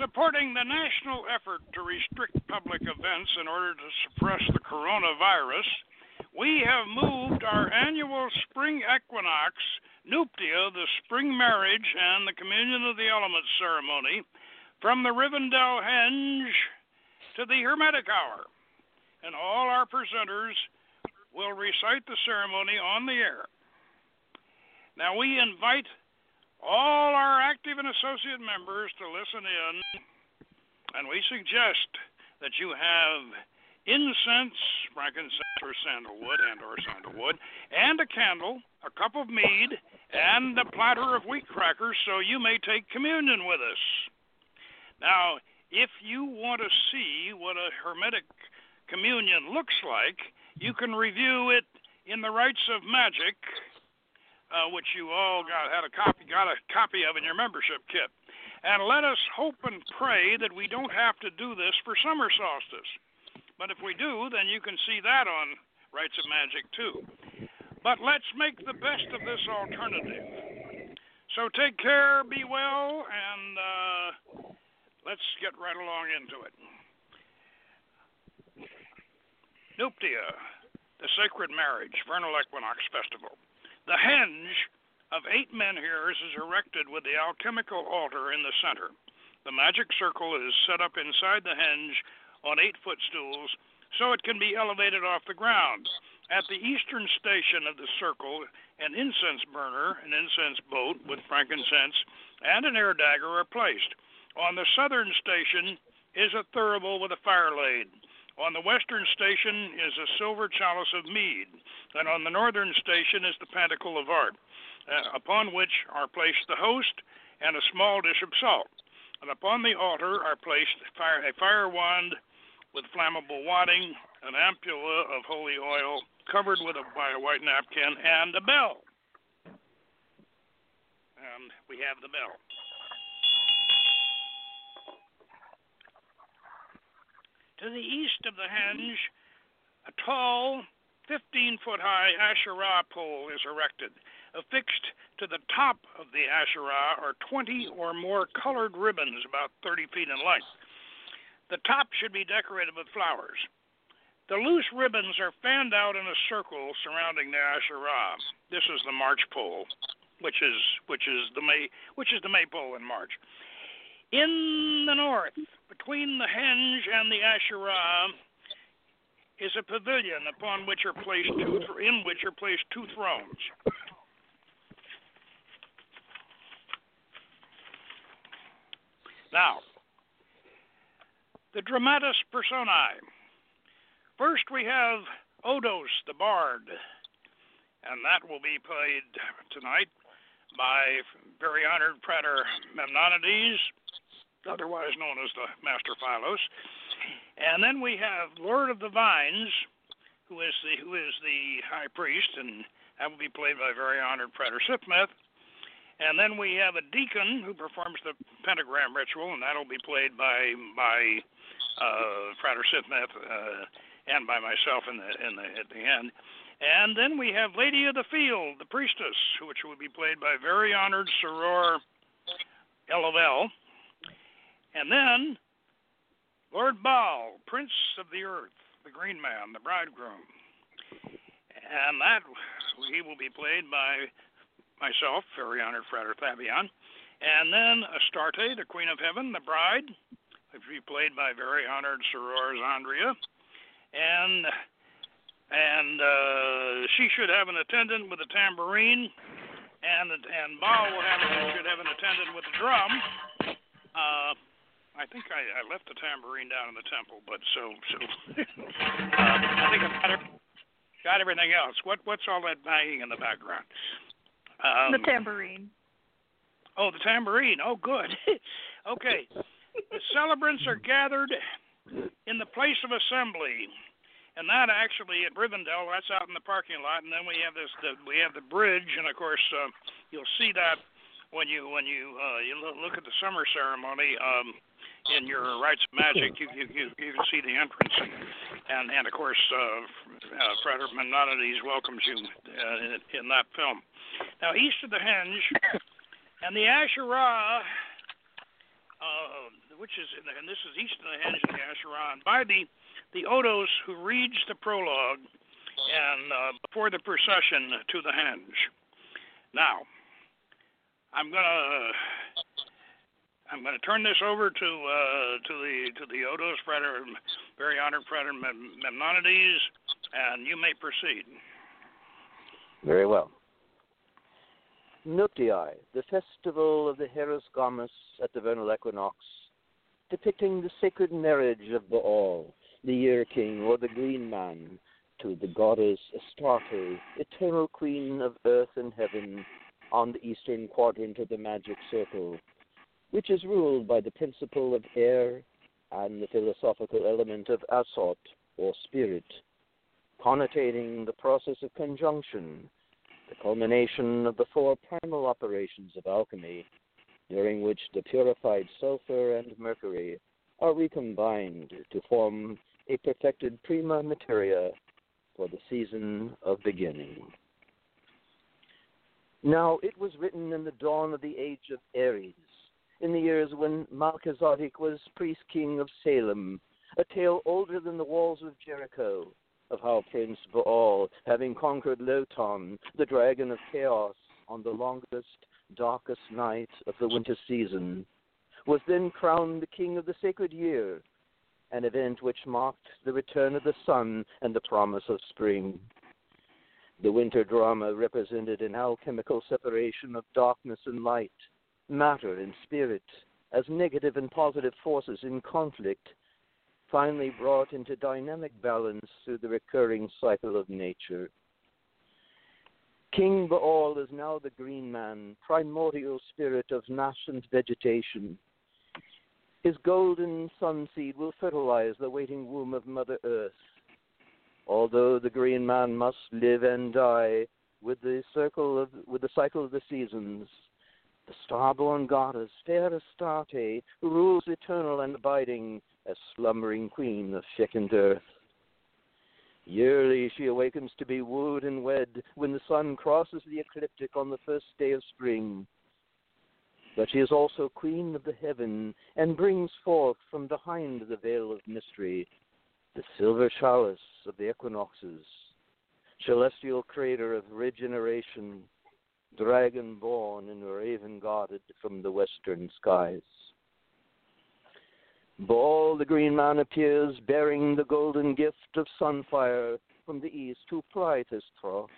supporting the national effort to restrict public events in order to suppress the coronavirus, we have moved our annual spring equinox, Nuptiae, the spring marriage, and the communion of the elements ceremony from the Rivendell Henge to the Hermetic Hour. And all our presenters will recite the ceremony on the air. Now, we invite all our active and associate members to listen in, and we suggest that you have incense, frankincense, or sandalwood, and or sandalwood, and a candle, a cup of mead, and a platter of wheat crackers, so you may take communion with us. Now, if you want to see what a hermetic communion looks like, you can review it in the Rites of Magick, uh, which you all got had a copy got a copy of in your membership kit. And let us hope and pray that we don't have to do this for summer solstice. But if we do, then you can see that on Rites of Magick too. But let's make the best of this alternative. So take care, be well, and uh, let's get right along into it. Nuptiae, the sacred marriage, vernal equinox festival. The henge of eight menhirs is erected with the alchemical altar in the center. The magic circle is set up inside the henge on eight footstools so it can be elevated off the ground. At the eastern station of the circle, an incense burner, an incense boat with frankincense, and an air dagger are placed. On the southern station is a thurible with a fire laid. On the western station is a silver chalice of mead, and on the northern station is the pantacle of art, uh, upon which are placed the host and a small dish of salt. And upon the altar are placed fire, a fire wand with flammable wadding, an ampulla of holy oil covered with a, by a white napkin, and a bell. And we have the bell. To the east of the henge, a tall, 15 foot high Asherah pole is erected. Affixed to the top of the Asherah are 20 or more colored ribbons about 30 feet in length. The top should be decorated with flowers. The loose ribbons are fanned out in a circle surrounding the Asherah. This is the March pole, which is which is the May which is the maypole in March. In the north, between the henge and the Asherah, is a pavilion upon which are placed two in which are placed two thrones. Now, the dramatis personae. First, we have Odos, the bard, and that will be played tonight by very honored praetor Memnonides, otherwise known as the Master Philos. And then we have Lord of the Vines, who is the who is the high priest, and that will be played by very honored Praetor Sipmeth. And then we have a deacon who performs the pentagram ritual, and that'll be played by by uh, Praetor Sipmeth uh, and by myself in the in the at the end. And then we have Lady of the Field, the priestess, which will be played by very honored Soror Elavel. And then Lord Baal, Prince of the Earth, the Green Man, the bridegroom. And that he will be played by myself, very honored Frater Thabion. And then Astarte, the Queen of Heaven, the bride, will be played by very honored Soror Andrea. And and uh, she should have an attendant with a tambourine, and and Baal will have should have an attendant with a drum. Uh, I think I, I left the tambourine down in the temple, but so so. uh, I think I got, got everything else. What what's all that banging in the background? Um, the tambourine. Oh, the tambourine. Oh, good. okay. the celebrants are gathered in the place of assembly, and that actually at Rivendell, that's out in the parking lot, and then we have this. The, we have the bridge, and of course, uh, you'll see that when you when you uh, you look at the summer ceremony. Um, in your rites of magick, you you you, you can see the entrance, and and, of course, uh, uh, Frater Memnonides welcomes you uh, in, in that film. Now, east of the Henge, and the Asherah, uh, which is in the, and this is east of the Henge and the Asherah, and by the the Odos who reads the prologue, and uh, before the procession to the Henge. Now, I'm gonna I'm going to turn this over to uh, to the to the Odos Frater, very honored Frater Memnonides, and you may proceed. Very well. Nuptiae, the festival of the Hieros Gamos at the vernal equinox, depicting the sacred marriage of Baal, the year king or the green man, to the goddess Astarte, eternal queen of earth and heaven, on the eastern quadrant of the magic circle which is ruled by the principle of air and the philosophical element of azoth, or spirit, connotating the process of conjunction, the culmination of the four primal operations of alchemy, during which the purified sulfur and mercury are recombined to form a perfected prima materia for the season of beginning. Now it was written in the dawn of the age of Aries in the years when Melchizedek was priest king of Salem, a tale older than the walls of Jericho, of how Prince Baal, having conquered Lotan, the dragon of chaos, on the longest, darkest night of the winter season, was then crowned the king of the sacred year, an event which marked the return of the sun and the promise of spring. The winter drama represented an alchemical separation of darkness and light, matter and spirit as negative and positive forces in conflict, finally brought into dynamic balance through the recurring cycle of nature. King Baal is now the green man, primordial spirit of nascent vegetation. His golden sun seed will fertilize the waiting womb of Mother Earth. Although the green man must live and die with the circle of with the cycle of the seasons, the star-born goddess, fair Astarte, who rules eternal and abiding as slumbering queen of second earth. Yearly she awakens to be wooed and wed when the sun crosses the ecliptic on the first day of spring. But she is also queen of the heaven and brings forth from behind the veil of mystery the silver chalice of the equinoxes, celestial crater of regeneration, dragon born and raven guarded from the western skies. Baal the Green Man appears bearing the golden gift of sunfire from the east to plight his troth.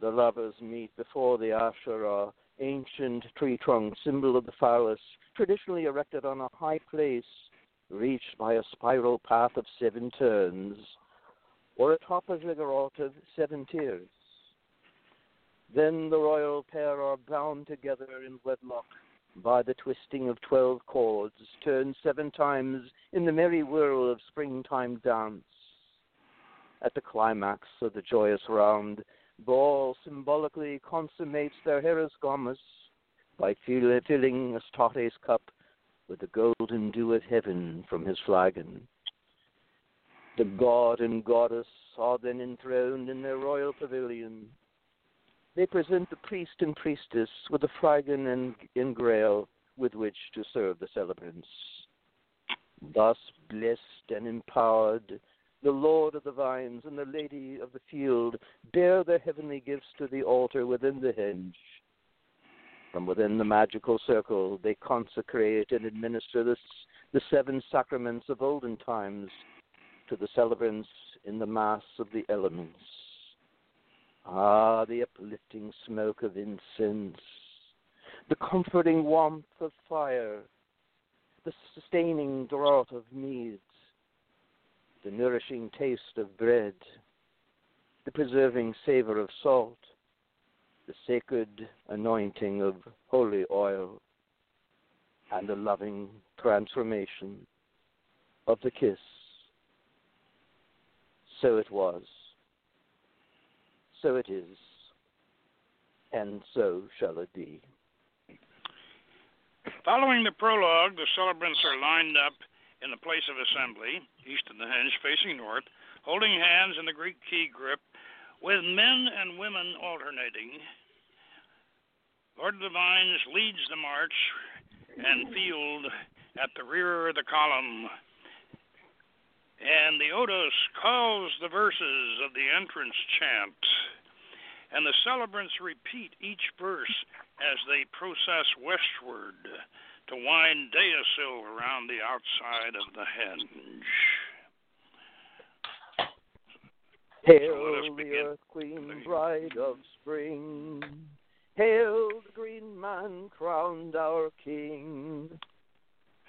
The lovers meet before the Asherah, ancient tree trunk, symbol of the phallus, traditionally erected on a high place, reached by a spiral path of seven turns, or atop a of seven tiers. Then the royal pair are bound together in wedlock by the twisting of twelve cords, turned seven times in the merry whirl of springtime dance. At the climax of the joyous round, Baal symbolically consummates their Hieros Gamos by filling Astarte's cup with the golden dew of heaven from his flagon. The god and goddess are then enthroned in their royal pavilion, they present the priest and priestess with a flagon and, and grail with which to serve the celebrants. Thus blessed and empowered, the Lord of the vines and the Lady of the field bear their heavenly gifts to the altar within the henge. From within the magical circle, they consecrate and administer the, the seven sacraments of olden times to the celebrants in the Mass of the elements. Ah, the uplifting smoke of incense, the comforting warmth of fire, the sustaining draught of mead, the nourishing taste of bread, the preserving savor of salt, the sacred anointing of holy oil, and the loving transformation of the kiss. So it was so it is, and so shall it be. Following the prologue, the celebrants are lined up in the place of assembly, east of the henge, facing north, holding hands in the Greek key grip, with men and women alternating. Lord of the Vines leads the march and field at the rear of the column. And the Odos calls the verses of the entrance chant, and the celebrants repeat each verse as they process westward to wind Deosil around the outside of the henge. Hail the earth queen, bride of spring. Hail the green man crowned our king.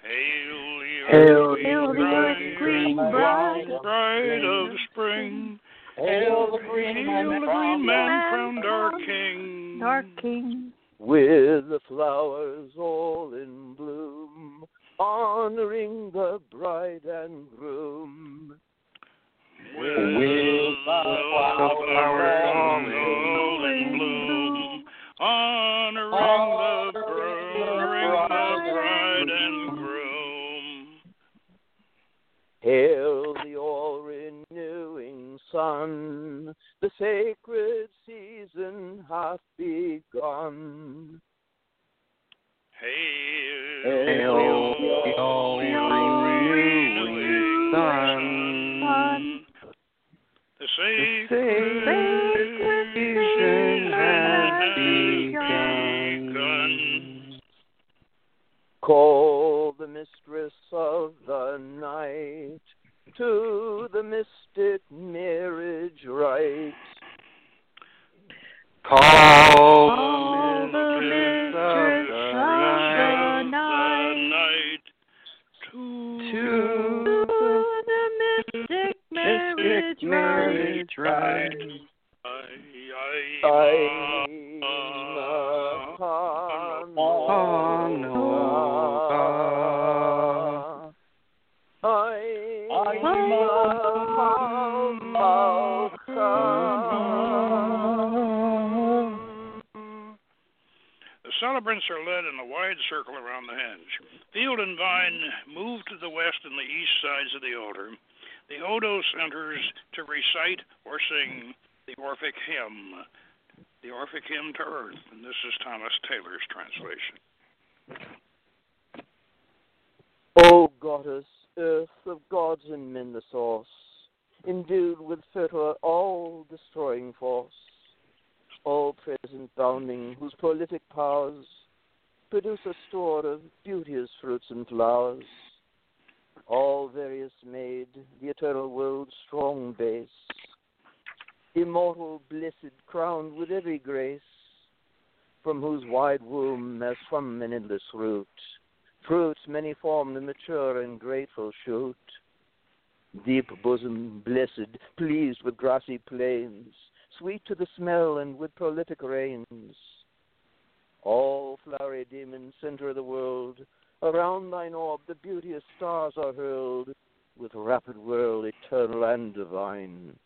Hail the Hail earth the earth green bride bride of spring. Hail the Hail the green man crowned our king. our king. with the flowers all in bloom, honoring the bride and groom. With the flowers all in bloom, honoring the sun, the sacred season hath begun. Hail, Hail the all renewing sun. The sacred season has begun. Call the mistress of the night to the mystic marriage rite. All the mistress of the night to to the mystic marriage rite. I The celebrants are led in a wide circle around the henge. Field and Vine move to the west and the east sides of the altar. The Odos enters to recite or sing the Orphic hymn, the Orphic hymn to earth, and this is Thomas Taylor's translation. O goddess, earth of gods and men the source, endued with fertile all destroying force, all present bounding, whose prolific powers produce a store of beauteous fruits and flowers, all various made, the eternal world's strong base, immortal, blessed, crowned with every grace, from whose wide womb, as from an endless root, fruits many form the mature and grateful shoot. Deep bosom, blessed, pleased with grassy plains, sweet to the smell and with prolific rains. All flowery demons, center of the world, around thine orb the beauteous stars are hurled, with rapid whirl, eternal and divine,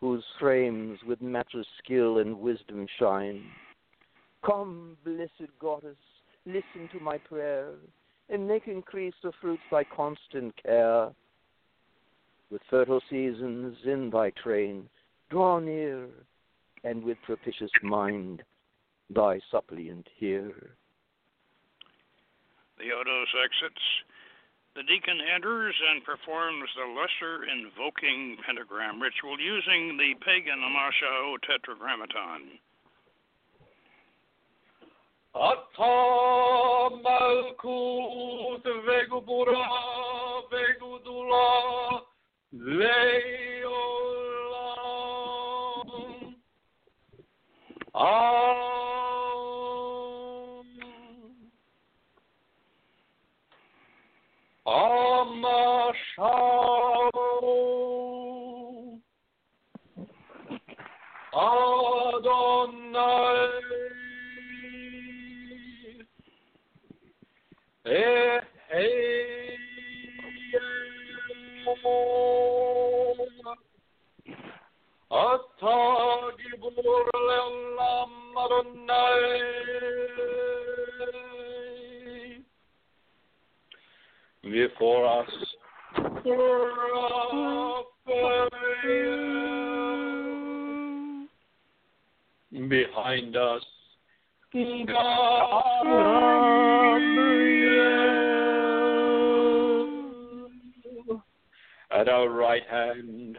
whose frames with matchless skill and wisdom shine. Come, blessed goddess, listen to my prayer, and make increase the fruits thy constant care. With fertile seasons in thy train, draw near, and with propitious mind thy suppliant hear. The Odos exits. The deacon enters and performs the lesser invoking pentagram ritual using the pagan Amashao tetragrammaton. Atta Malkut Vegubura Vegudula Leolam Am Amashao Adonai Before us. Behind us. At our right hand.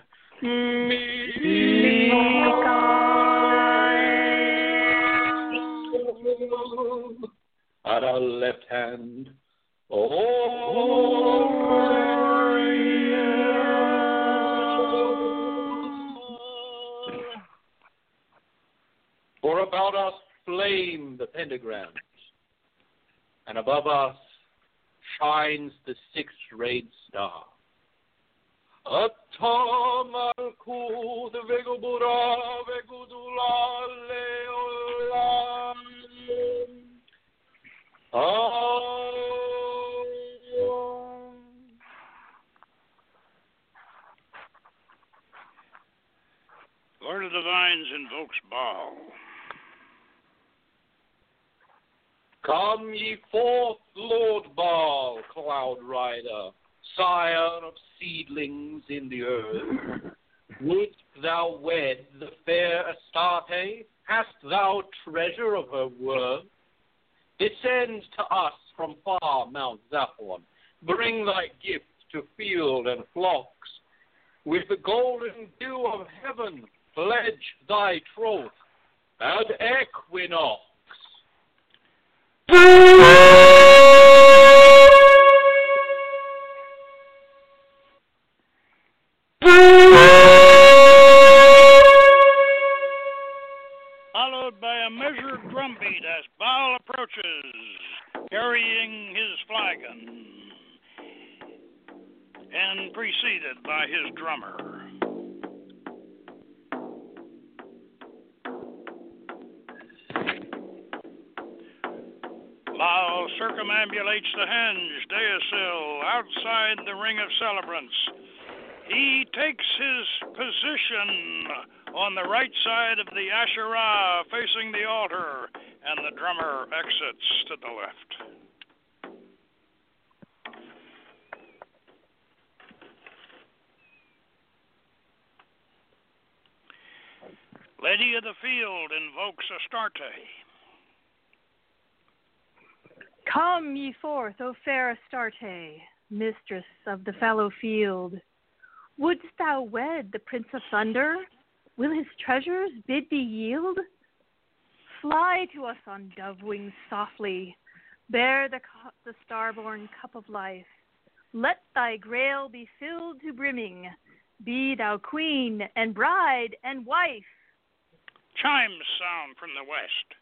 At our left hand. For about us flame the pentagrams, and above us shines the six-rayed star. Atamalku the Vegubura Vegudula Leolam. Lord of the Vines invokes Baal. Come ye forth, Lord Baal, Cloud Rider, sire of seedlings in the earth. Wouldst thou wed the fair Astarte? Hast thou treasure of her worth? Descend to us from far Mount Zaphon. Bring thy gifts to field and flocks. With the golden dew of heaven, pledge thy troth at equinox. followed by a measured drumbeat as Baal approaches, carrying his flagon, and preceded by his drummer. Baal circumambulates the henge, Deosil, outside the ring of celebrants. He takes his position on the right side of the Asherah facing the altar, and the drummer exits to the left. Lady of the Field invokes Astarte. Come ye forth, O fair Astarte, mistress of the fallow field. Wouldst thou wed the Prince of Thunder? Will his treasures bid thee yield? Fly to us on dove wings softly, bear the, the star-born cup of life. Let thy grail be filled to brimming. Be thou queen and bride and wife. Chimes sound from the west.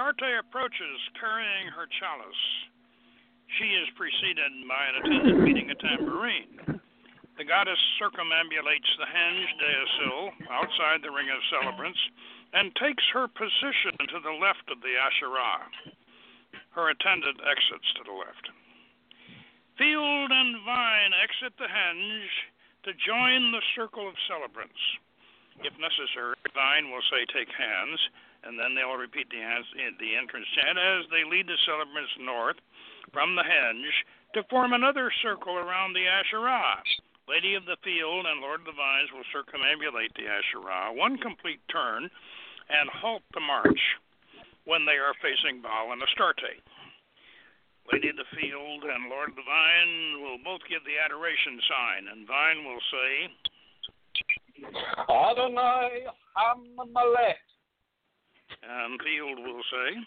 Astarte approaches carrying her chalice. She is preceded by an attendant beating a tambourine. The goddess circumambulates the henge Deosil outside the ring of celebrants and takes her position to the left of the Asherah. Her attendant exits to the left. Field and Vine exit the henge to join the circle of celebrants. If necessary, Vine will say, Take hands, and then they'll repeat the, the entrance chant as they lead the celebrants north from the henge to form another circle around the Asherah. Lady of the Field and Lord of the Vines will circumambulate the Asherah one complete turn and halt the march when they are facing Baal and Astarte. Lady of the Field and Lord of the Vine will both give the adoration sign, and Vine will say, Adonai Hamalek. And Field will say,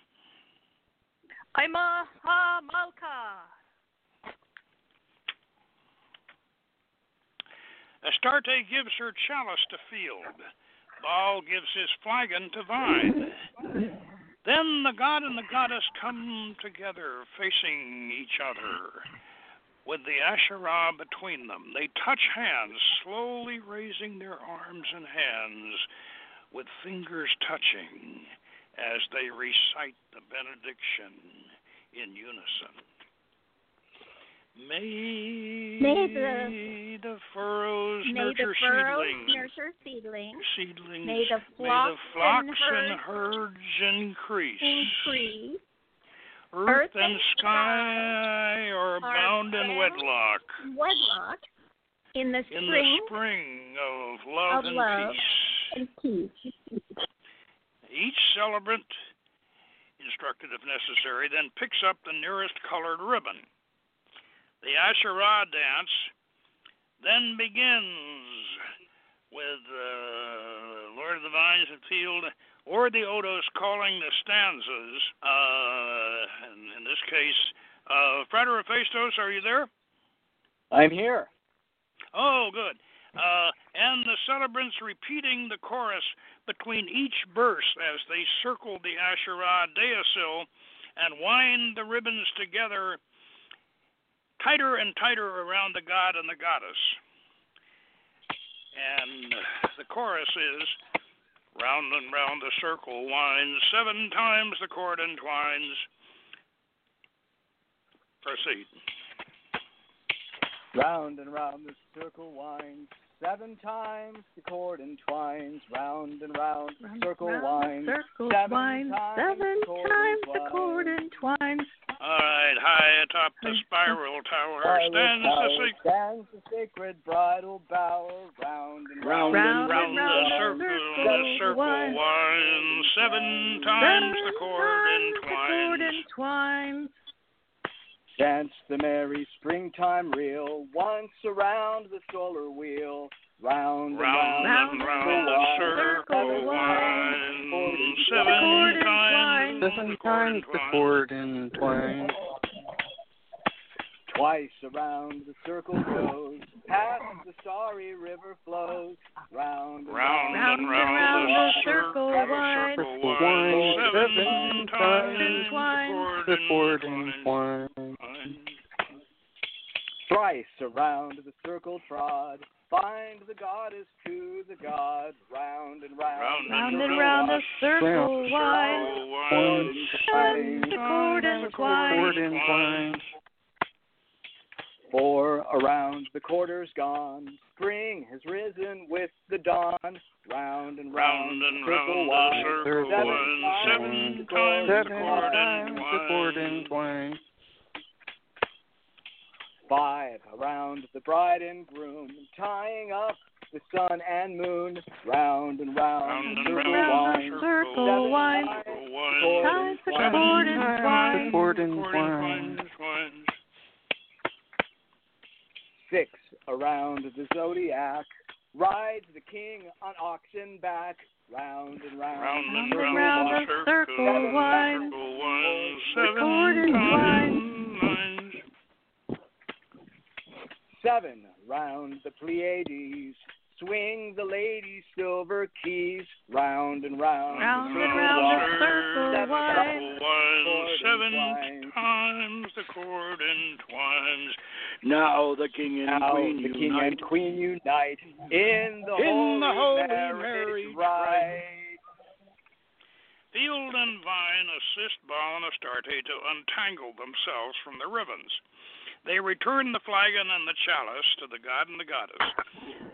Ima ha malka. Astarte gives her chalice to Field. Baal gives his flagon to Vine. Then the god and the goddess come together, facing each other, with the Asherah between them. They touch hands, slowly raising their arms and hands, with fingers touching, as they recite the benediction in unison. May, May the, the- furrows May nurture the furrows seedlings. nurture seedlings. seedlings. May the May the flocks, and and herds herds increase. increase. Earth, Earth and and sky are bound in wedlock. Wedlock in the In spring the spring of love of and love. peace. Each celebrant, instructed if necessary, then picks up the nearest colored ribbon. The Asherah dance then begins with uh, Lord of the Vines and Field, or the Odos calling the stanzas. Uh, in, in this case, uh, Frater Hephaestus, are you there? I'm here. Oh, good. Uh, and the celebrants repeating the chorus between each verse as they circle the Asherah deosil and wind the ribbons together tighter and tighter around the god and the goddess. And the chorus is round and round the circle winds, seven times the cord entwines. Proceed. Round and round the circle winds, seven times the cord entwines. Round and round the Round, circle round winds, circle seven winds, times seven the cord times the entwines. cord entwines. All right, high atop the spiral tower stands the Tower sacred. stands the sacred bridal bower. Round and round, Round and Round round the round circle, the the circle circle winds. winds, seven times the Seven cord times the cord entwines. Entwines. Dance the merry springtime reel, once around the solar wheel. Round and Round round, and the round the circle winds, seven times the Seven cord times the entwines. cord entwined. Twice around the circle goes, past the starry river flows. Round and Round Round and and round round the the circle circle winds. circle Circle winds, winds, seven seven times times the The cord cord entwined. Entwines. Thrice around the circle trod, find the goddess to the god. Round and round, Round Round and round the circle wide, Circle winds, Seven the cord times the entwines. Four around the quarters gone, spring has risen with the dawn. Round and round, Round and the circle round winds. the circle Seven winds, seven times times Seven times the cord entwines. entwined. Five around the bride and groom, tying up the sun and moon. Round and round, Round the and circle round winds. the circle winds. circle Times the cord times entwines. The cord the entwined. entwines. Six around the zodiac, rides the king on oxen back. Round and round, Round the and circle round winds. the circle circle winds. circle winds, seven cord times. Seven round the Pleiades, swing the lady's silver keys. Round and round, Round and circle round the winds. circle Seven winds. winds, seven times the cord entwines. Now the king and Now queen the king unite. and queen unite in the In holy, the holy marriage marriage rite. Field and Vine assist Baal and Astarte to untangle themselves from the ribbons. They return the flagon and the chalice to the god and the goddess.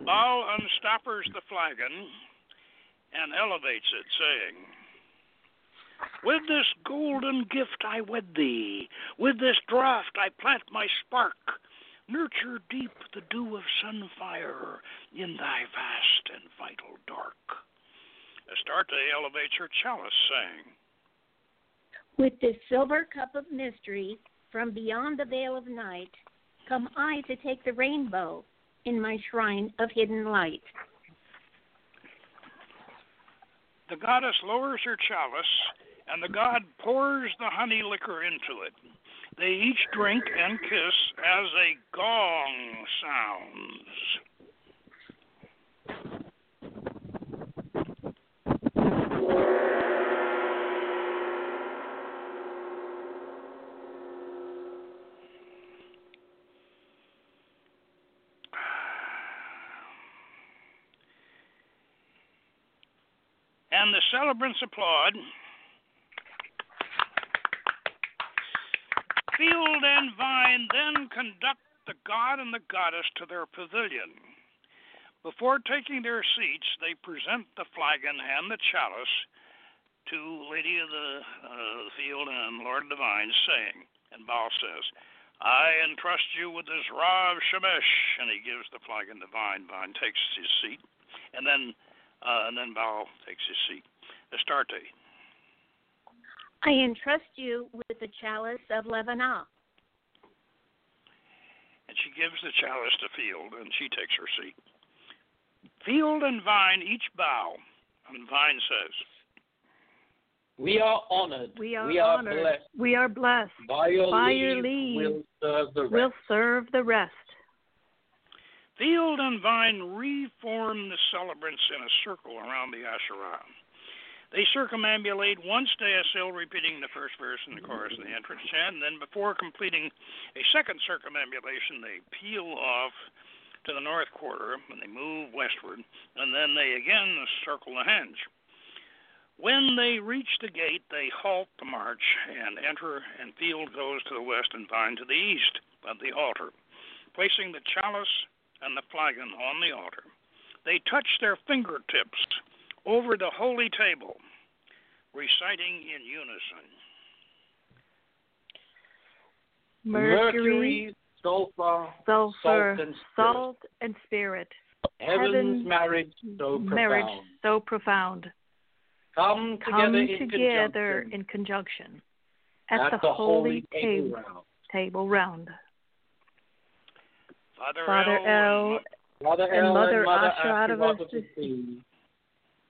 Baal unstoppers the flagon and elevates it, saying, With this golden gift I wed thee, with this draught I plant my spark. Nurture deep the dew of sunfire in thy vast and vital dark. Astarte elevates her chalice, saying, With this silver cup of mystery from beyond the veil of night, come I to take the rainbow in my shrine of hidden light. The goddess lowers her chalice, and the god pours the honey liquor into it. They each drink and kiss as a gong sounds. And the celebrants applaud. Field and Vine then conduct the god and the goddess to their pavilion. Before taking their seats, they present the flagon and the chalice to Lady of the uh, Field and Lord of the Vine, saying, and Baal says, I entrust you with this Rav Shemesh, and he gives the flagon to Vine. Vine takes his seat, and then uh, and then Baal takes his seat. Astarte. I entrust you with the chalice of Lebanon. And she gives the chalice to Field, and she takes her seat. Field and Vine each bow, and Vine says, We are honored. We are, we are honored. blessed. We are blessed. By your By leave, your leave, we'll serve the rest. We'll serve the rest. Field and Vine reform the celebrants in a circle around the Asherah. They circumambulate one staysail, repeating the first verse in the chorus and the entrance chant, and then before completing a second circumambulation, they peel off to the north quarter and they move westward, and then they again circle the henge. When they reach the gate, they halt the march and enter, and Field goes to the west and Vine to the east of the altar, placing the chalice and the flagon on the altar. They touch their fingertips over the holy table, reciting in unison. Mercury, sulfur, sulfur, salt and spirit. salt and spirit. Heaven's heaven's marriage so Marriage profound. so profound. Come together Come in together conjunction in conjunction at, at, the, holy table, table round. table round. Father, Father El El Mother And El Mother and Mother Asheratavas Asheratavas,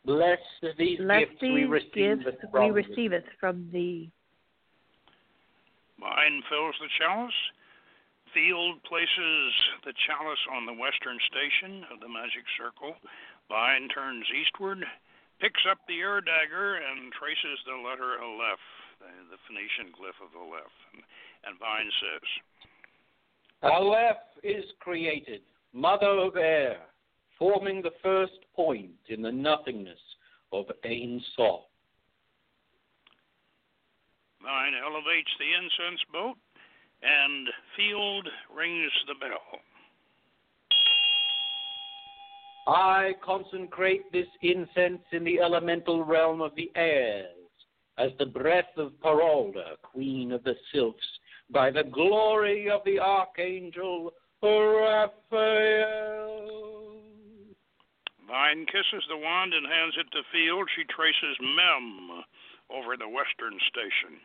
bless these Bless gifts we receive gifts it we from thee. receiveth from thee. Vine fills the chalice. Field places the chalice on the western station of the magic circle. Vine turns eastward, picks up the air dagger, and traces the letter Aleph, the, the Phoenician glyph of Aleph. And, and Vine says, Aleph is created, mother of air, forming the first point in the nothingness of Ein Sof. Vine elevates the incense boat, and Field rings the bell. I consecrate this incense in the elemental realm of the airs, as the breath of Paralda, queen of the sylphs, by the glory of the archangel Raphael. Vine kisses the wand and hands it to Field. She traces Mem over the western station.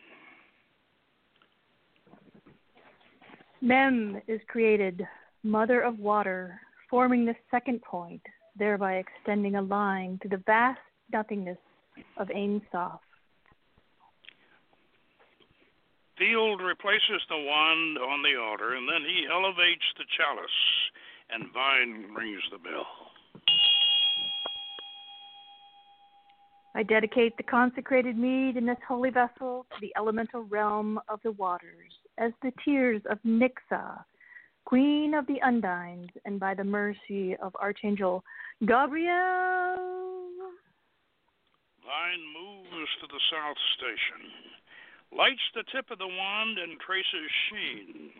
Mem is created, mother of water, forming the second point, thereby extending a line to the vast nothingness of Ein Sof. Field replaces the wand on the altar, and then he elevates the chalice, and Vine rings the bell. I dedicate the consecrated mead in this holy vessel to the elemental realm of the waters, as the tears of Nixa, queen of the Undines, and by the mercy of Archangel Gabriel. Vine moves to the south station, lights the tip of the wand, and traces Sheen.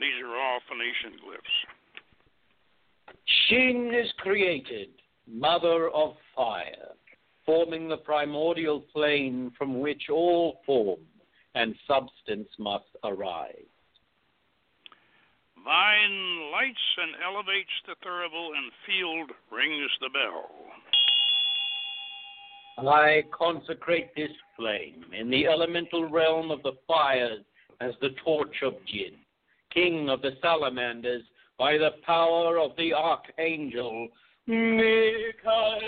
These are all Phoenician glyphs. Sheen is created, mother of fire, forming the primordial plane from which all form and substance must arise. Vine lights and elevates the thurible, and Field rings the bell. I consecrate this flame in the elemental realm of the fires as the torch of Djin, king of the salamanders, by the power of the archangel Michael.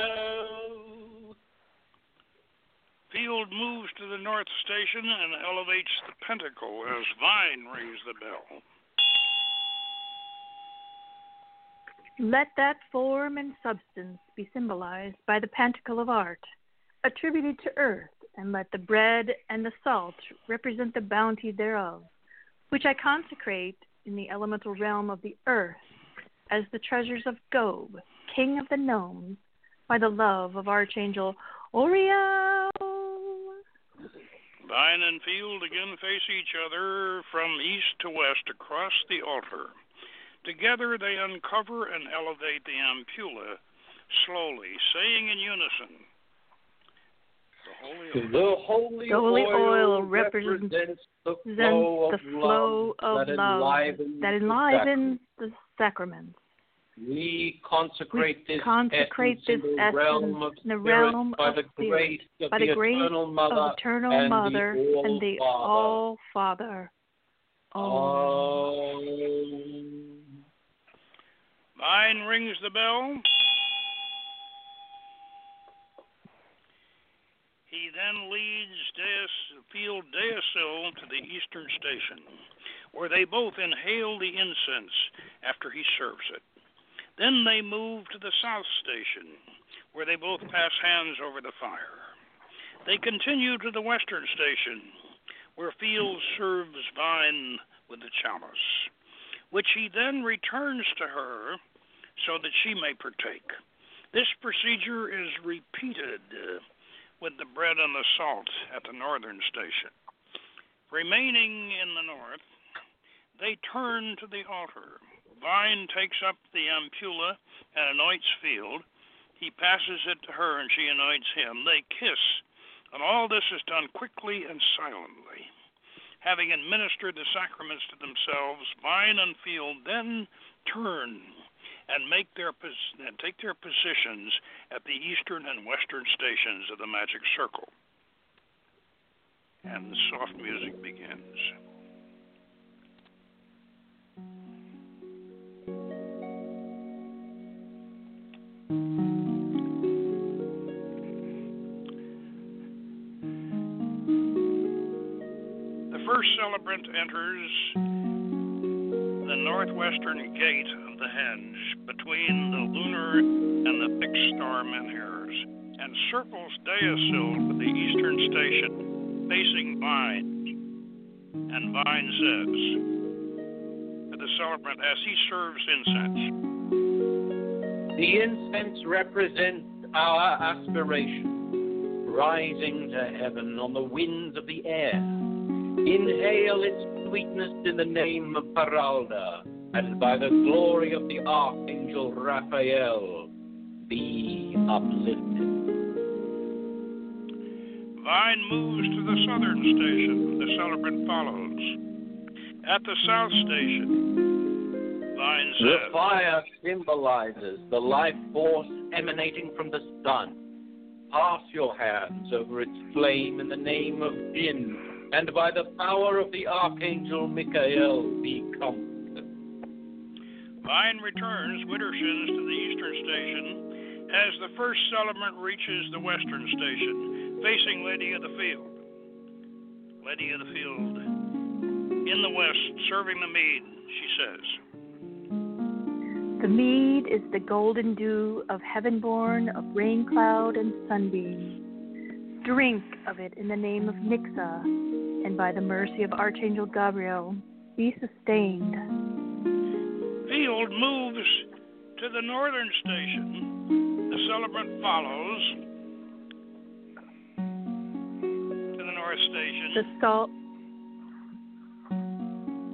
Field moves to the north station and elevates the pentacle as Vine rings the bell. Let that form and substance be symbolized by the pentacle of art, attributed to earth, and let the bread and the salt represent the bounty thereof, which I consecrate in the elemental realm of the earth as the treasures of Gob, king of the gnomes, by the love of Archangel Oriel. Vine and field again face each other from east to west across the altar. Together they uncover and elevate the ampulla slowly, saying in unison, The holy oil. The holy, The holy oil oil represents represents the Then flow the of flow love of that love enlivens that the enlivens the sacraments. We consecrate We this consecrate essence this in the realm of in the spirit realm by of the spirit, grace of by the, the grace eternal Mother of eternal and mother the and the All all father. Father. Vine rings the bell. He then leads Deus, Field Deosil to the eastern station, where they both inhale the incense after he serves it. Then they move to the south station, where they both pass hands over the fire. They continue to the western station, where Field serves Vine with the chalice, which he then returns to her so that she may partake. This procedure is repeated with the bread and the salt at the northern station. Remaining in the north, they turn to the altar. Vine takes up the ampulla and anoints Field. He passes it to her and she anoints him. They kiss, and all this is done quickly and silently. Having administered the sacraments to themselves, Vine and Field then turn and make their pos- and take their positions at the eastern and western stations of the magic circle. And the soft music begins. Celebrant enters the northwestern gate of the henge between the lunar and the fixed star menhirs and circles Deosil to the eastern station facing Vine. And Vine says to the celebrant as he serves incense, The incense represents our aspiration, rising to heaven on the winds of the air. Inhale its sweetness in the name of Paralda, and by the glory of the Archangel Raphael, be uplifted. Vine moves to the southern station. The celebrant follows. At the south station, Vine The fire symbolizes the life force emanating from the sun. Pass your hands over its flame in the name of Djin, and by the power of the Archangel Michael, be comforted. Vine returns Widdershins to the eastern station as the first celebrant reaches the western station, facing Lady of the Field. Lady of the Field, in the west, serving the mead, she says. The mead is the golden dew of heaven born of rain cloud and sunbeam. Drink of it in the name of Nixa, and by the mercy of Archangel Gabriel, be sustained. Field moves to the northern station. The celebrant follows to the north station. The salt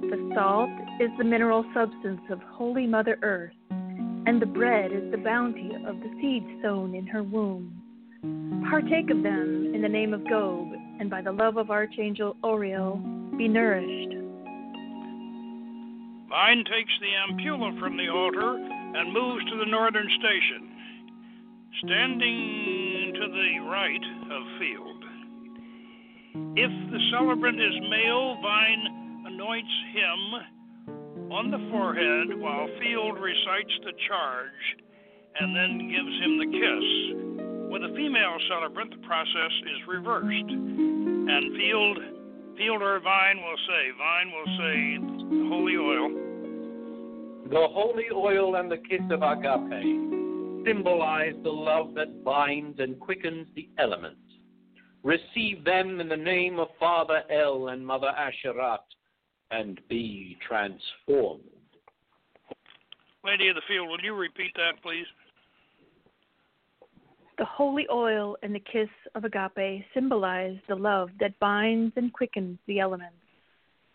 The salt is the mineral substance of Holy Mother Earth, and the bread is the bounty of the seed sown in her womb. Partake of them in the name of Gob, and by the love of Archangel Oriel, be nourished. Vine takes the ampulla from the altar and moves to the northern station. Standing to the right of Field. If the celebrant is male, Vine anoints him on the forehead while Field recites the charge and then gives him the kiss. With a female celebrant, the process is reversed. And Field, Field or Vine will say, Vine will say, the holy oil. The holy oil and the kiss of agape symbolize the love that binds and quickens the elements. Receive them in the name of Father El and Mother Asherat and be transformed. Lady of the Field, will you repeat that, please? The holy oil and the kiss of agape symbolize the love that binds and quickens the elements.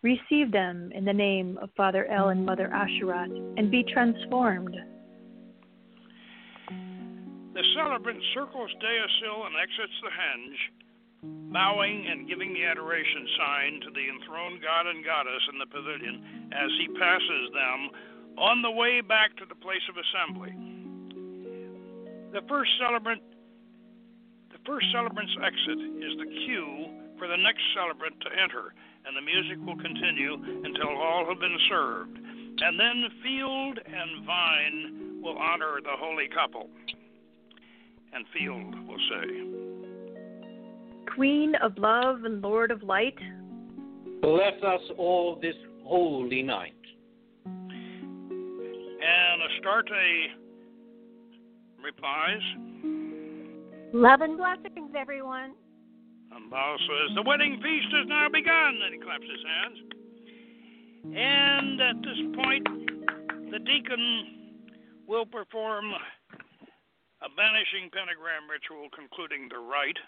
Receive them in the name of Father El and Mother Asherat and be transformed. The celebrant circles Deosil and exits the henge, bowing and giving the adoration sign to the enthroned god and goddess in the pavilion as he passes them on the way back to the place of assembly. The first celebrant first celebrant's exit is the cue for the next celebrant to enter, and the music will continue until all have been served. And then Field and Vine will honor the holy couple. And Field will say, Queen of love and Lord of light, Bless us all this holy night. and Astarte replies, Love and blessings, everyone. and Baal says, The wedding feast has now begun, and he claps his hands. And at this point, the deacon will perform a banishing pentagram ritual concluding the rite.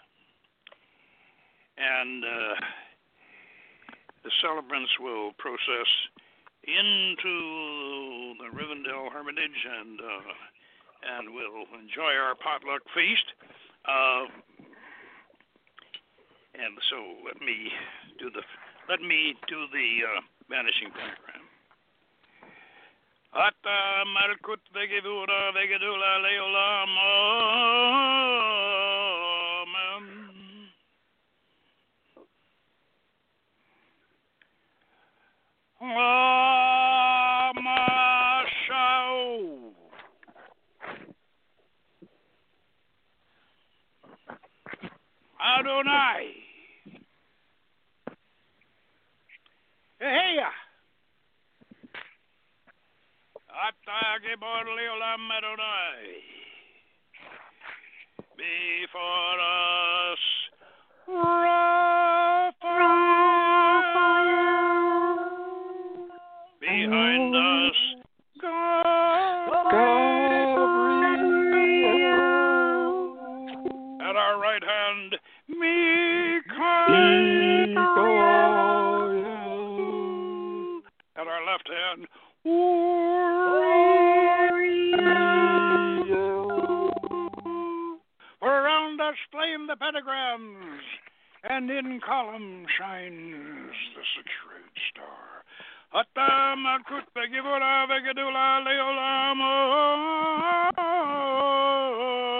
And uh, the celebrants will process into the Rivendell Hermitage and uh, and we'll enjoy our potluck feast. Uh, and so let me do the let me do the uh, banishing pentagram. Atta malkut vegevura vegedula leolam amen. Adonai. Hey, Attage bodily olam Adonai. Before us, Raphael. Behind pentagrams, and in column shines the sacred star.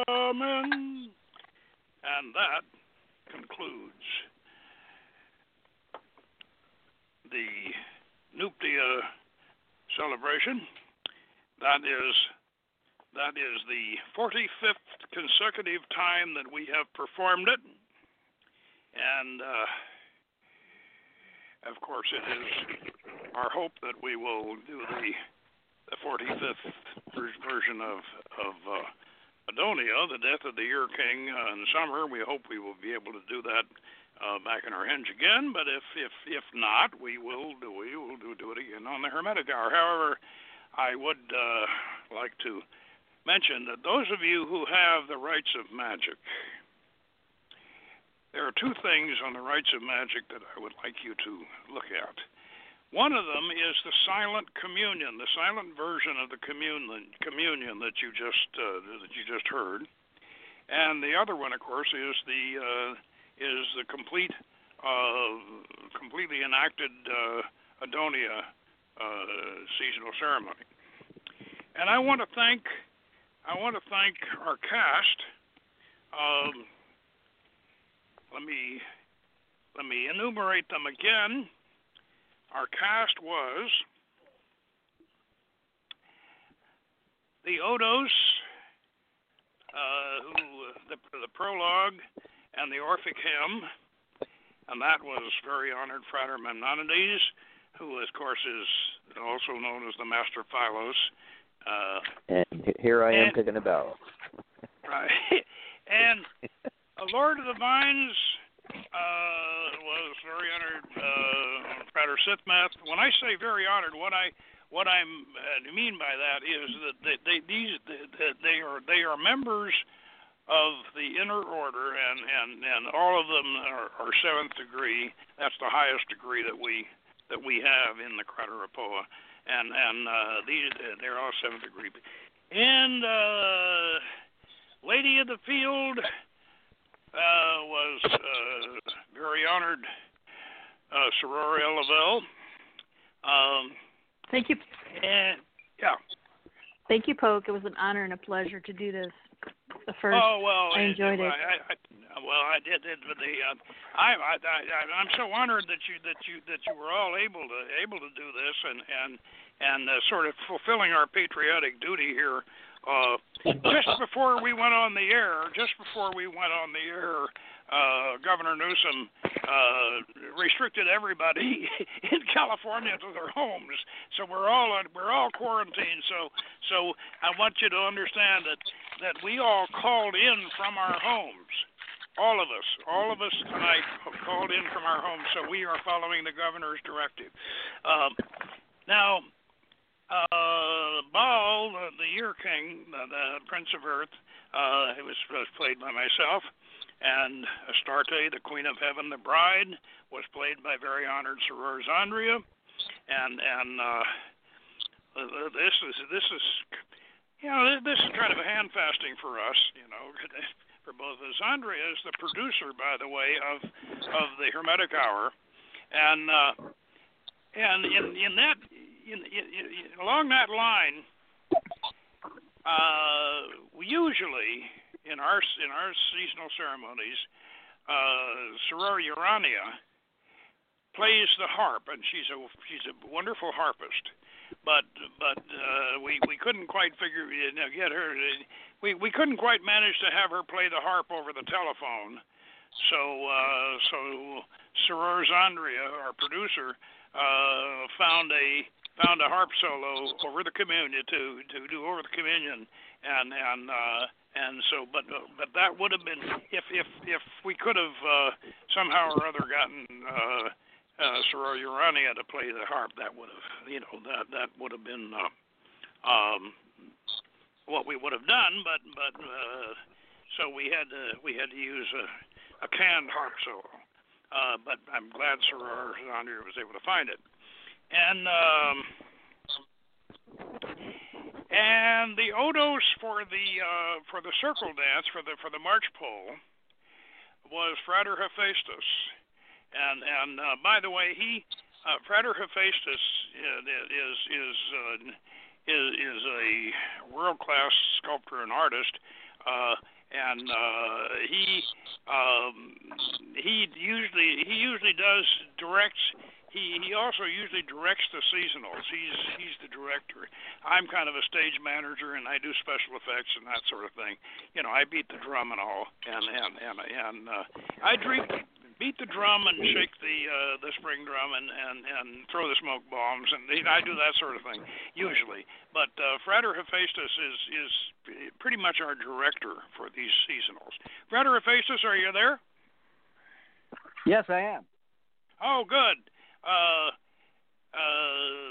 Amen. And that concludes the Nuptiae celebration. That is that is the 45th consecutive time that we have performed it, and uh, of course, it is our hope that we will do the the 45th ver- version of of uh, Adonia, the Death of the Year King, uh, in summer. We hope we will be able to do that uh, back in our henge again. But if if if not, we will do we will do do it again on the Hermetic Hour. However, I would uh, like to mention that those of you who have the rites of magick, there are two things on the rites of magick that I would like you to look at. One of them is the silent communion, the silent version of the communion communion that you just uh, that you just heard, and the other one, of course, is the uh, is the complete, uh, completely enacted uh, Adonia uh, seasonal ceremony. And I want to thank I want to thank our cast. Um, let me let me enumerate them again. Our cast was the Odos, uh, who the, the prologue and the Orphic hymn, and that was very honored Frater Memnonides, who of course is also known as the Master Philos. Uh, And here I am And- taking a bow. Right. and Lord of the Vines uh, was very honored. Uh, Frater Sithmath. When I say very honored, what I what I uh, mean by that is that they, they these they, they are they are members of the inner order, and and and all of them are, are seventh degree. That's the highest degree that we that we have in the Kratarapoa, and and uh, these they're all seventh degree. And uh, Lady of the Field uh, was uh, very honored, uh, Soror Lavelle. Um, Thank you. and yeah. Thank you, Poke. It was an honor and a pleasure to do this. The first. Oh well, I enjoyed it. I, I, well, I did it, but the uh, I, I I I'm so honored that you that you that you were all able to able to do this and and and uh, sort of fulfilling our patriotic duty here. Uh, just before we went on the air, just before we went on the air, uh, Governor Newsom uh, restricted everybody in California to their homes. So we're all we're all quarantined. So so I want you to understand that that we all called in from our homes. All of us, all of us tonight called in from our homes. So we are following the governor's directive. Um, now, uh, Baal, the, the Year King, the, the Prince of Earth, uh, it was, was played by myself, and Astarte, the Queen of Heaven, the Bride, was played by very honored Soror Zandria, and and uh, this is this is you know this is kind of a hand fasting for us, you know. For both us, Andrea is the producer, by the way, of of the Hermetic Hour, and uh, and in in that in, in, in, along that line, uh, usually in our in our seasonal ceremonies, uh, Soror Urania plays the harp, and she's a she's a wonderful harpist. But but uh, we we couldn't quite figure you know, get her. We we couldn't quite manage to have her play the harp over the telephone. So uh, so Soror Zandria, our producer, uh, found a found a harp solo over the communion to to do over the communion, and and uh, and so but but that would have been if if if we could have uh, somehow or other gotten. Uh, uh, Soror Urania to play the harp, that would have, you know, that that would have been uh, um, what we would have done. But but uh, so we had to we had to use a, a canned harp solo. Uh, but I'm glad Soror Zandria was able to find it. And um, and the odos for the uh, for the circle dance for the for the march pole was Frater Hephaestus and and uh, by the way, he uh, Frater Hephaestus uh, is is uh, is is a world class sculptor and artist. Uh, and uh, he um, he usually he usually does directs he he also usually directs the seasonals. He's he's the director. I'm kind of a stage manager, and I do special effects and that sort of thing. You know, I beat the drum and all, and and and and uh, I drink beat the drum and shake the uh, the spring drum and and and throw the smoke bombs and you know, I do that sort of thing usually. But uh, Frater Hephaestus is is pretty much our director for these seasonals. Frater Hephaestus, are you there? Yes, I am. Oh, good. Uh, uh,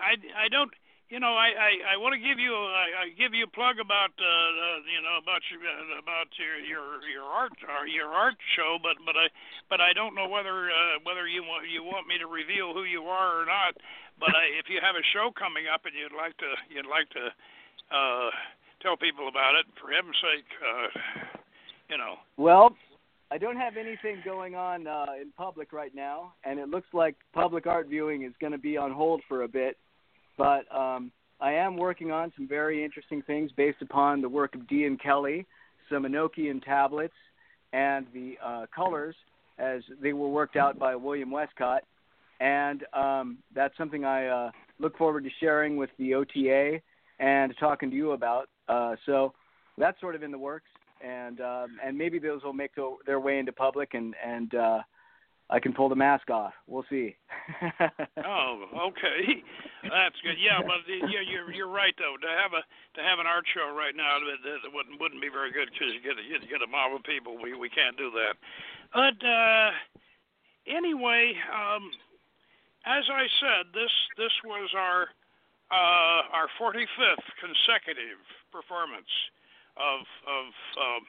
I I don't you know, I I, I want to give you I, I give you a plug about uh, uh you know about your about your your your art uh, your art show, but but I but I don't know whether uh, whether you want you want me to reveal who you are or not. But I, if you have a show coming up and you'd like to you'd like to uh, tell people about it, for heaven's sake, uh, you know. Well, I don't have anything going on uh, in public right now, and it looks like public art viewing is going to be on hold for a bit. But um, I am working on some very interesting things based upon the work of Dee and Kelley, some Enochian tablets, and the uh, colors as they were worked out by William Westcott. And um, that's something I uh, look forward to sharing with the OTA and talking to you about. Uh, so that's sort of in the works, and um, and maybe those will make their way into public, and and uh, I can pull the mask off. We'll see. oh, okay, that's good. Yeah, but yeah, you're you're right though. To have a to have an art show right now that, wouldn't wouldn't be very good because you get a, you get a mob of people. We we can't do that. But uh, anyway, um, as I said, this this was our uh, our 45th consecutive performance of of um,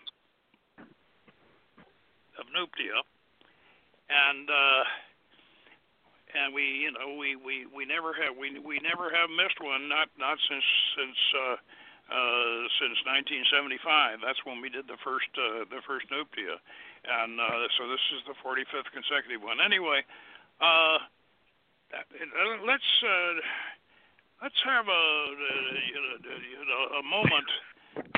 of Nuptiae, and uh, and we you know we we we never have we we never have missed one not not since since uh, uh, since 1975. That's when we did the first uh, the first Nuptiae, and uh, so this is the 45th consecutive one. Anyway, uh, uh, let's uh, let's have a uh, you know a moment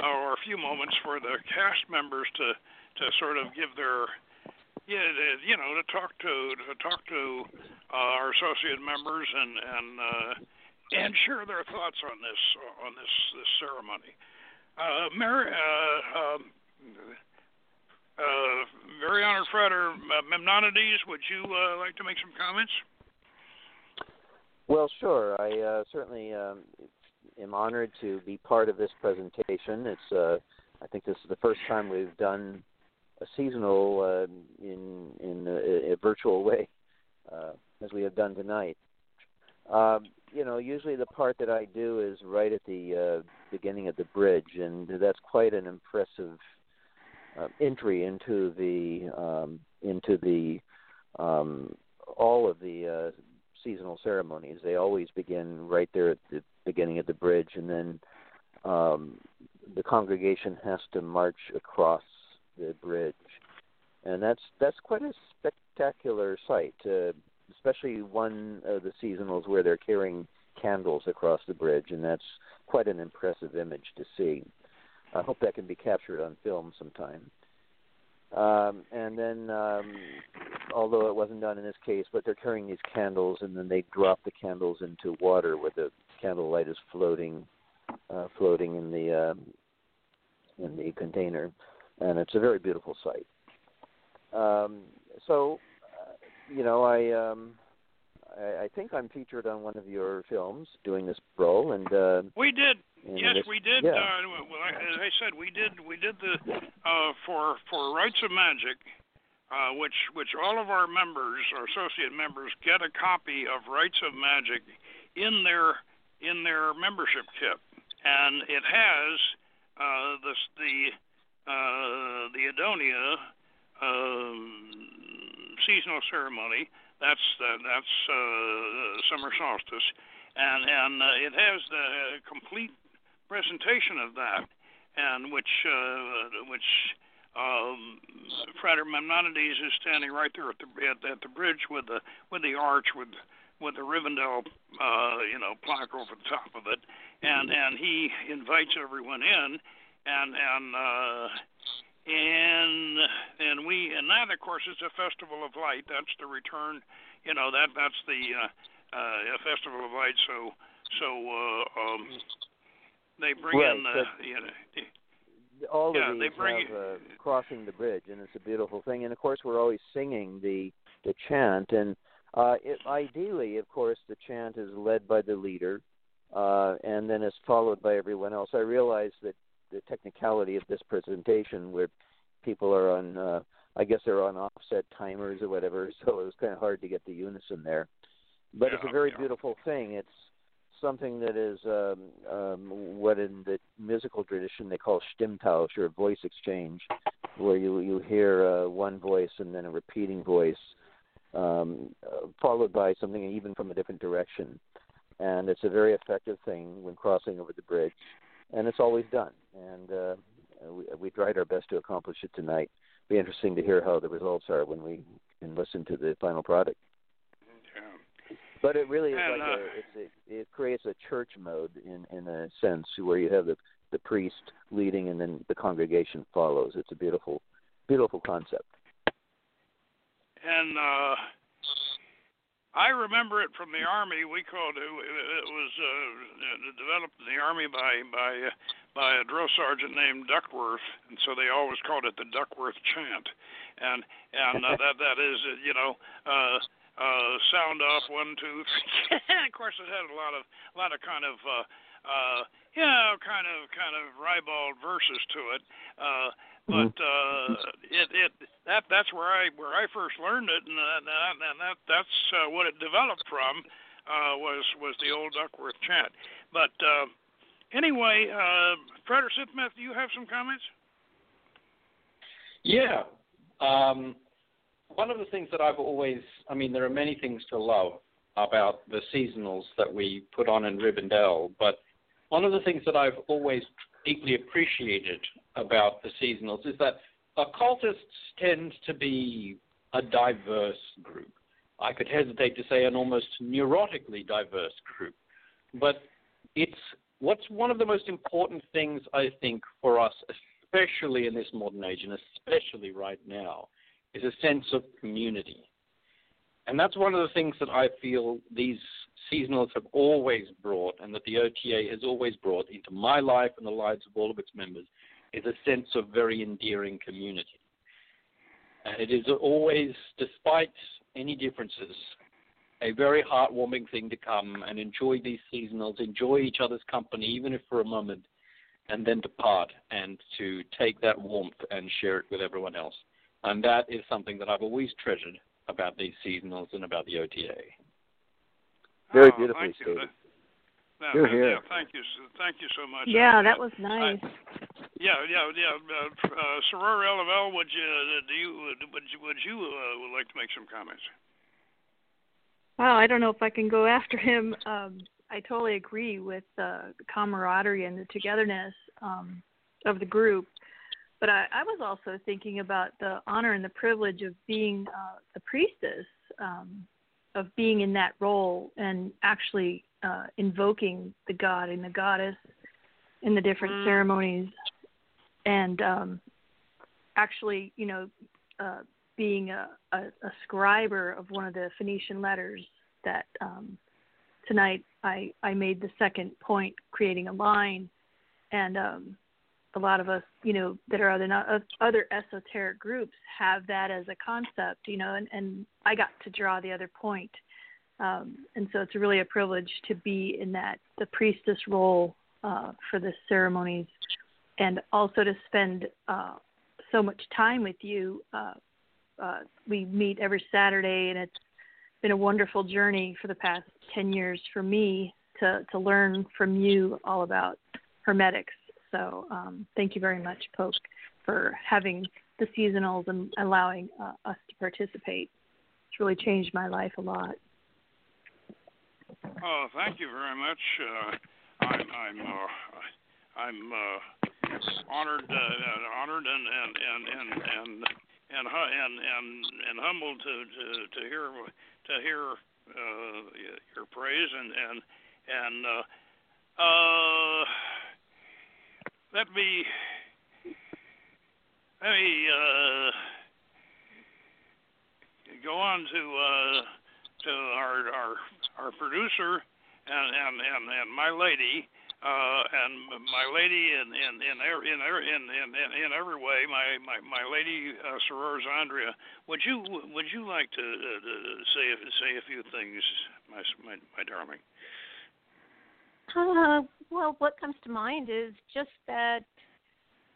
or a few moments for the cast members to to sort of give their yeah, you know, to talk to to talk to uh, our associate members and and uh, and share their thoughts on this on this this ceremony. Uh, Mary, uh, um, uh, very honored Frater uh, Memnonides, would you uh, like to make some comments? Well, sure. I uh, certainly um, am honored to be part of this presentation. It's uh, I think this is the first time we've done a seasonal uh, in in a, a virtual way, uh, as we have done tonight. Um, you know, usually the part that I do is right at the uh, beginning of the bridge, and that's quite an impressive uh, entry into the um, into the um, all of the uh, seasonal ceremonies. They always begin right there at the beginning of the bridge, and then um, the congregation has to march across the bridge, and that's that's quite a spectacular sight, uh, especially one of the seasonals where they're carrying candles across the bridge, and that's quite an impressive image to see. I hope that can be captured on film sometime. Um, and then, um, although it wasn't done in this case, but they're carrying these candles, and then they drop the candles into water where the candle light is floating, uh, floating in the um, in the container, and it's a very beautiful sight. Um, so, uh, you know, I, um, I I think I'm featured on one of your films doing this role, and uh, We did. and Yes, this- we did. Yeah. Uh, well, I- as I said, we did. We did the uh, for for Rites of Magick, uh, which which all of our members, our associate members, get a copy of Rites of Magick in their in their membership kit, and it has uh, this the uh, the Adonia um, seasonal ceremony. That's uh, that's uh, summer solstice, and and uh, it has the complete presentation of that, and which uh, which um, Frater Memnonides is standing right there at the at, at the bridge with the with the arch with with the Rivendell uh, you know plaque over the top of it, and and he invites everyone in, and and uh, and and we and that of course is a festival of light. That's the return, you know that that's the uh, uh, festival of light. So so uh, um, they bring Right, in the you know all Yeah, of they bring have uh, crossing the bridge, and it's a beautiful thing. And of course, we're always singing the the chant, and uh, it, ideally, of course, the chant is led by the leader, uh, and then is followed by everyone else. I realize that the technicality of this presentation, where people are on, uh, I guess they're on offset timers or whatever, so it was kind of hard to get the unison there. But it's a very yeah. beautiful thing. It's something that is um, um, what in the musical tradition they call Stimmtausch or voice exchange, where you you hear uh, one voice and then a repeating voice, um, uh, followed by something even from a different direction, and it's a very effective thing when crossing over the bridge, and it's always done. And uh, we, we tried our best to accomplish it tonight. Be interesting to hear how the results are when we can listen to the final product. yeah. But it really is And, like uh, a, it's a, it creates a church mode in in a sense where you have the the priest leading and then the congregation follows. It's a beautiful beautiful concept. and uh I remember it from the army. We called it. It was uh, developed in the army by by uh, by a drill sergeant named Duckworth, and so they always called it the Duckworth chant. And and uh, that that is uh, you know uh, uh, sound off one two three. of course, it had a lot of a lot of kind of uh, uh, you know kind of kind of ribald verses to it. Uh, but uh, it it that that's where I where I first learned it, and uh, that, and that that's uh, what it developed from uh, was was the old Duckworth chant. But uh, Anyway, uh, Frederick Smith, do you have some comments? Yeah. Um, one of the things that I've always, I mean, there are many things to love about the seasonals that we put on in Rivendell, but one of the things that I've always deeply appreciated about the seasonals is that occultists tend to be a diverse group. I could hesitate to say an almost neurotically diverse group. But it's what's one of the most important things I think for us, especially in this modern age and especially right now, is a sense of community. And that's one of the things that I feel these seasonals have always brought and that the OTA has always brought into my life and the lives of all of its members is a sense of very endearing community. And it is always, despite any differences, a very heartwarming thing to come and enjoy these seasonals, enjoy each other's company, even if for a moment, and then depart and to take that warmth and share it with everyone else. And that is something that I've always treasured about these seasonals and about the OTA. Very Oh, beautifully thank you. stated. That- Here, that- here. Yeah, thank you, thank you so much. Yeah, I- that was nice. Yeah, yeah, yeah. Uh, uh, Soror Elavel, would you, uh, do you, uh, would you, would you uh, would like to make some comments? Wow, I don't know if I can go after him. Um, I totally agree with the camaraderie and the togetherness um, of the group. But I, I was also thinking about the honor and the privilege of being uh, the priestess, um, of being in that role and actually uh, invoking the god and the goddess in the different Mm. ceremonies, and um, actually, you know, uh, being a, a, a scriber of one of the Phoenician letters that um, tonight I, I made the second point, creating a line, and um, a lot of us, you know, that are other other esoteric groups have that as a concept, you know, and, and I got to draw the other point, um, and so it's really a privilege to be in that the priestess role uh, for the ceremonies, and also to spend uh, so much time with you. Uh, uh, we meet every Saturday, and it's been a wonderful journey for the past 10 years for me to, to learn from you all about hermetics. So um, thank you very much, Poke, for having the seasonals and allowing uh, us to participate. It's really changed my life a lot. Oh, thank you very much. Uh, I'm I'm uh, I'm uh, honored uh, honored and and and and and and and and, and humbled to, to to hear to hear uh, your praise and and and uh, uh, let me let me uh, go on to uh, to our our our producer and and and, and my lady uh and my lady in in in every in in in, in, in every way my my my lady uh, Soror Zandria would you would you like to, uh, say say a few things my my, my darling Uh, well, what comes to mind is just that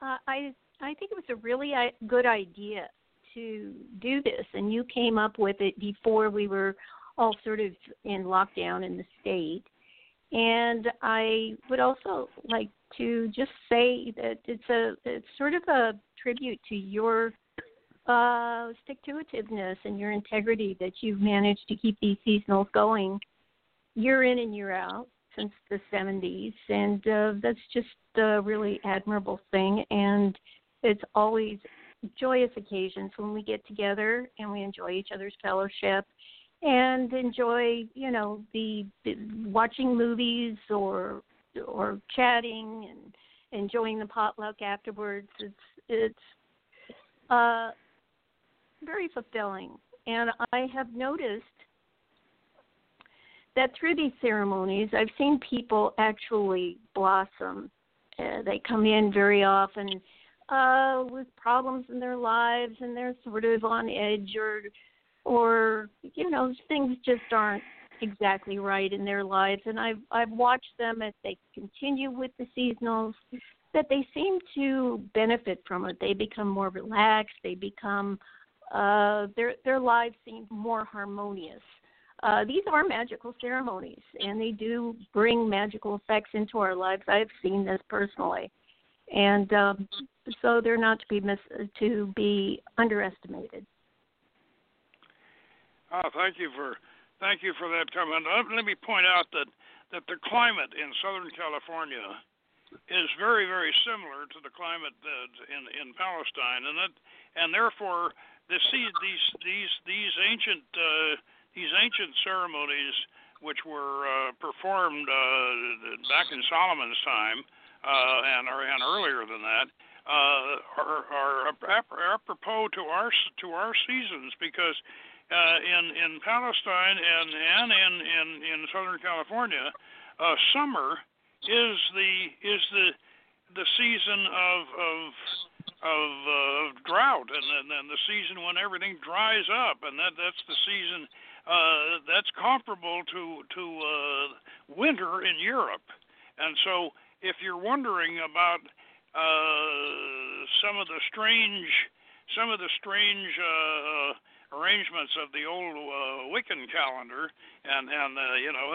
uh, I I think it was a really good idea to do this, and you came up with it before we were all sort of in lockdown in the state. And I would also like to just say that it's a it's sort of a tribute to your uh, stick to itiveness and your integrity that you've managed to keep these seasonals going year in and year out since the 70s, and uh, that's just a really admirable thing. And it's always joyous occasions when we get together and we enjoy each other's fellowship and enjoy, you know, the, the watching movies or or chatting and enjoying the potluck afterwards. It's it's uh, very fulfilling, and I have noticed that through these ceremonies, I've seen people actually blossom. Uh, they come in very often uh, with problems in their lives, and they're sort of on edge, or, or you know, things just aren't exactly right in their lives. And I've I've watched them as they continue with the seasonals, that they seem to benefit from it. They become more relaxed. They become uh, their their lives seem more harmonious uh, these are magical ceremonies, and they do bring magical effects into our lives. I've seen this personally, and um, so they're not to be mis- to be underestimated. Oh, thank you for thank you for that comment. Let, let me point out that that the climate in Southern California is very very similar to the climate that in in Palestine, and that and therefore the these these these ancient uh, these ancient ceremonies, which were uh, performed uh, back in Solomon's time uh, and or, and earlier than that, uh, are, are apropos to our to our seasons because uh, in in Palestine and and in in, in Southern California, uh, summer is the is the the season of of of uh, drought and and the season when everything dries up and that that's the season uh, that's comparable to to uh, winter in Europe. And so, if you're wondering about uh, some of the strange some of the strange uh, arrangements of the old uh, Wiccan calendar, and and uh, you know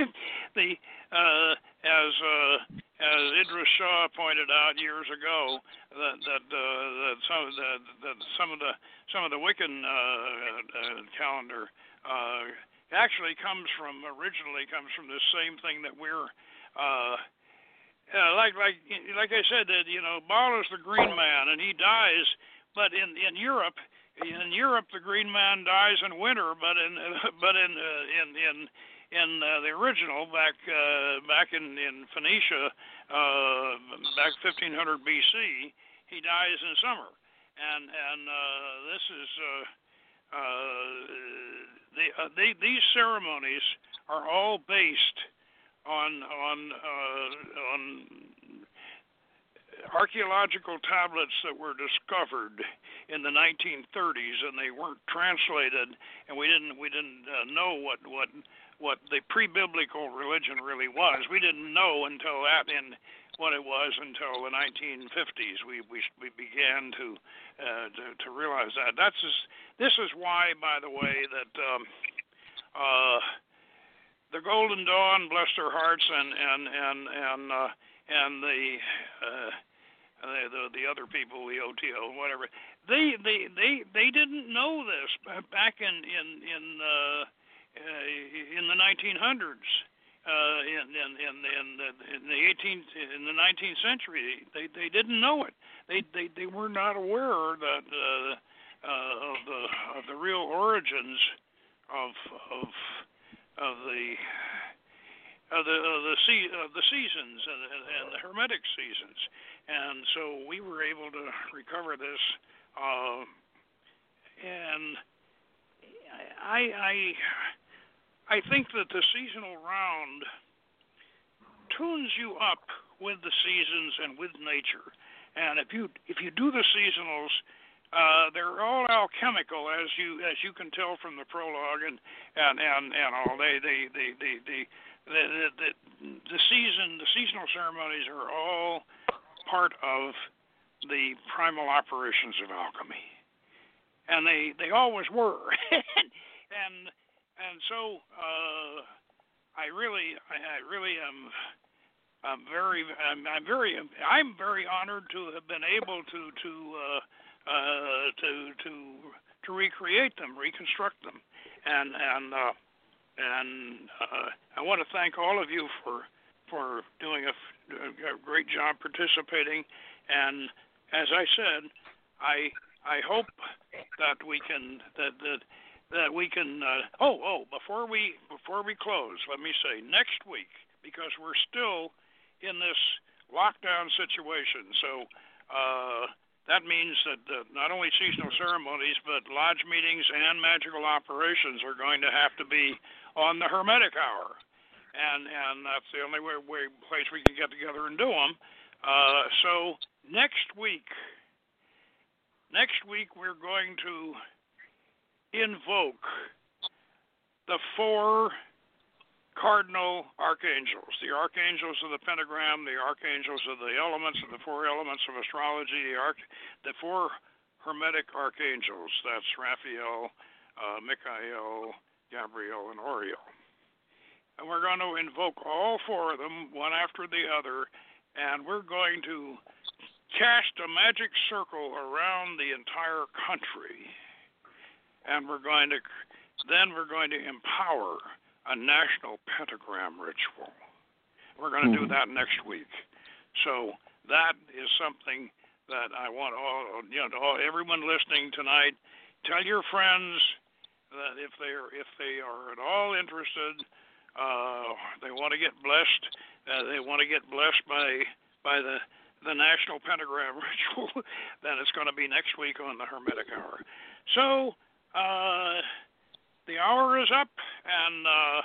the uh, as uh, as Idries Shah pointed out years ago that that uh, that some of the that some of the some of the Wiccan uh, uh, calendar uh, actually comes from originally comes from the same thing that we're. Uh, uh, like like like I said that you know Baal is the green man and he dies, but in in Europe in Europe, the Green Man dies in winter, but in but in uh, in in in uh, the original back uh, back in in Phoenicia, uh, back 1500 BC, he dies in summer, and and uh, this is uh, uh, the, uh, they, these ceremonies are all based on on uh, on archaeological tablets that were discovered in the 1930s, and they weren't translated, and we didn't we didn't uh, know what what what the pre-biblical religion really was. We didn't know until that in what it was until the 1950s. We we we began to uh, to, to realize that. That's just, this is why, by the way, that um, uh, the Golden Dawn, bless their hearts, and and and and uh, and the uh, the, the the other people, the OTO, whatever. They they they they didn't know this back in in in uh, uh, in the 1900s. Uh, in in in in the, in the 18th in the 19th century, they they didn't know it. They they they were not aware that uh, uh, of the of the real origins of of of the of the of the sea of the seasons and, and, and the hermetic seasons and so we were able to recover this. Uh, and I, I, I think that the seasonal round tunes you up with the seasons and with nature. And if you if you do the seasonals, uh, they're all alchemical, as you as you can tell from the prologue and and and, and all. They they they they, they the, the, the, season the seasonal ceremonies are all part of the primal operations of alchemy, and they they always were, and and so uh, I really I, I really am. I'm very, I'm, I'm very, I'm very honored to have been able to to uh, uh, to to to recreate them, reconstruct them, and and uh, and uh, I want to thank all of you for for doing a, a great job participating. And as I said, I I hope that we can that that that we can. Uh, oh oh, before we before we close, let me say next week because we're still in this lockdown situation. So. Uh, that means that uh, not only seasonal ceremonies, but lodge meetings and magical operations are going to have to be on the Hermetic Hour and and that's the only way, way place we can get together and do them. Uh, so next week, next week we're going to invoke the four cardinal archangels, the archangels of the pentagram, the archangels of the elements, of the four elements of astrology, the arch, the four hermetic archangels. That's Raphael, uh, Michael, Gabriel, and Uriel. And we're going to invoke all four of them, one after the other, and we're going to cast a magic circle around the entire country. And we're going to, then we're going to empower a national pentagram ritual. We're going to do that next week. So that is something that I want all, you know, to all, everyone listening tonight, tell your friends that if they are if they are at all interested, uh, they want to get blessed. Uh, they want to get blessed by by the the National Pentagram Ritual. then it's going to be next week on the Hermetic Hour. So uh, the hour is up, and uh,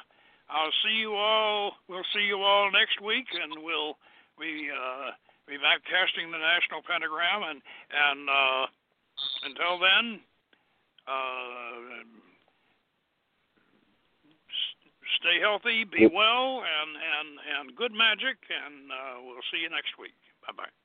I'll see you all. We'll see you all next week, and we'll we uh, be back casting the National Pentagram, and and uh, until then. Uh, stay healthy, be well, and and and good magic, and uh, we'll see you next week. Bye bye.